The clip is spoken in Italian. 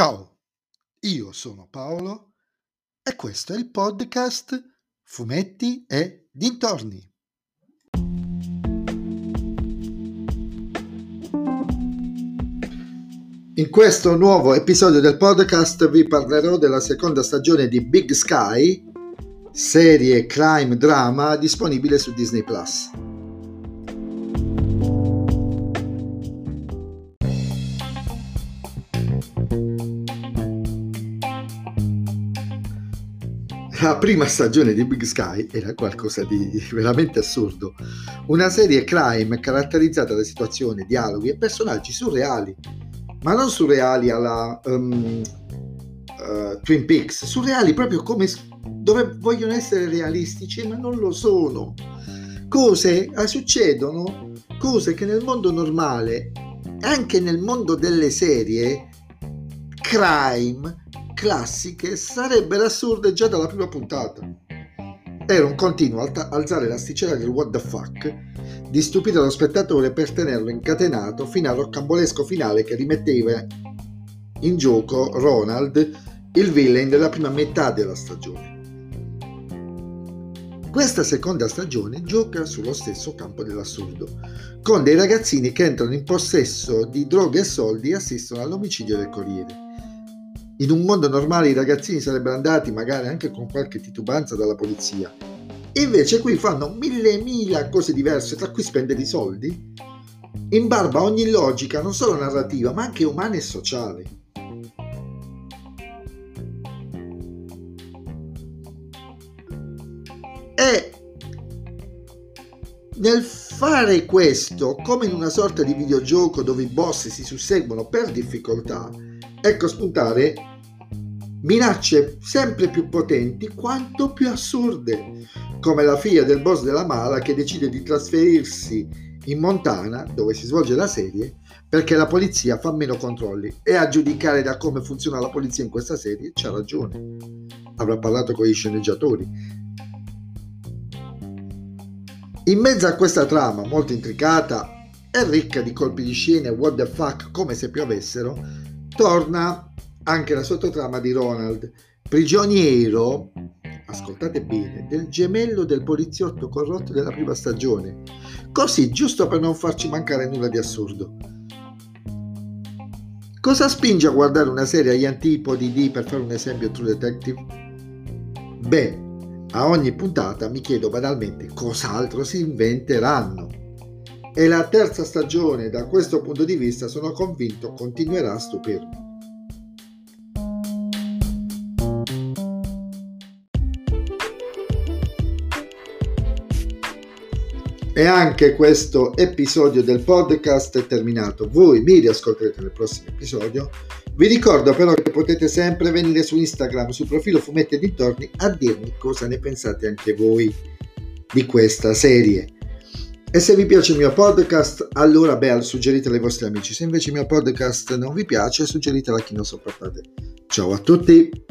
Ciao, io sono Paolo e questo è il podcast Fumetti e Dintorni. In questo nuovo episodio del podcast vi parlerò della seconda stagione di Big Sky, serie crime drama disponibile su Disney Plus. La prima stagione di Big Sky era qualcosa di veramente assurdo. Una serie crime caratterizzata da situazioni, dialoghi e personaggi surreali ma non surreali alla um, uh, Twin Peaks, surreali proprio come dove vogliono essere realistici, ma non lo sono. Cose eh, succedono, cose che nel mondo normale, anche nel mondo delle serie, crime classiche, sarebbero assurde già dalla prima puntata. Era un continuo alzare l'asticella del what the fuck di stupire lo spettatore per tenerlo incatenato fino al roccambolesco finale che rimetteva in gioco Ronald, il villain della prima metà della stagione. Questa seconda stagione gioca sullo stesso campo dell'assurdo, con dei ragazzini che entrano in possesso di droghe e soldi e assistono all'omicidio del Corriere. In un mondo normale i ragazzini sarebbero andati magari anche con qualche titubanza dalla polizia, Invece qui fanno mille mila cose diverse, tra cui spendere i soldi, in barba ogni logica, non solo narrativa, ma anche umana e sociale. E nel fare questo, come in una sorta di videogioco dove i boss si susseguono per difficoltà, ecco spuntare minacce sempre più potenti quanto più assurde, come la figlia del boss della mala che decide di trasferirsi in Montana, dove si svolge la serie, perché la polizia fa meno controlli e a giudicare da come funziona la polizia in questa serie c'ha ragione. Avrà parlato con gli sceneggiatori. In mezzo a questa trama molto intricata e ricca di colpi di scena e what the fuck come se piovessero, torna anche la sottotrama di Ronald, prigioniero, ascoltate bene, del gemello del poliziotto corrotto della prima stagione. Così, giusto per non farci mancare nulla di assurdo. Cosa spinge a guardare una serie agli antipodi di, per fare un esempio, True Detective? Beh, a ogni puntata mi chiedo banalmente cos'altro si inventeranno. E la terza stagione, da questo punto di vista, sono convinto continuerà a stupirmi. E anche questo episodio del podcast è terminato. Voi mi riascolterete nel prossimo episodio. Vi ricordo però che potete sempre venire su Instagram, sul profilo Fumetti e Dintorni, a dirmi cosa ne pensate anche voi di questa serie. E se vi piace il mio podcast, allora beh, suggeritelo ai vostri amici. Se invece il mio podcast non vi piace, suggeritelo a chi non sopportate. Ciao a tutti!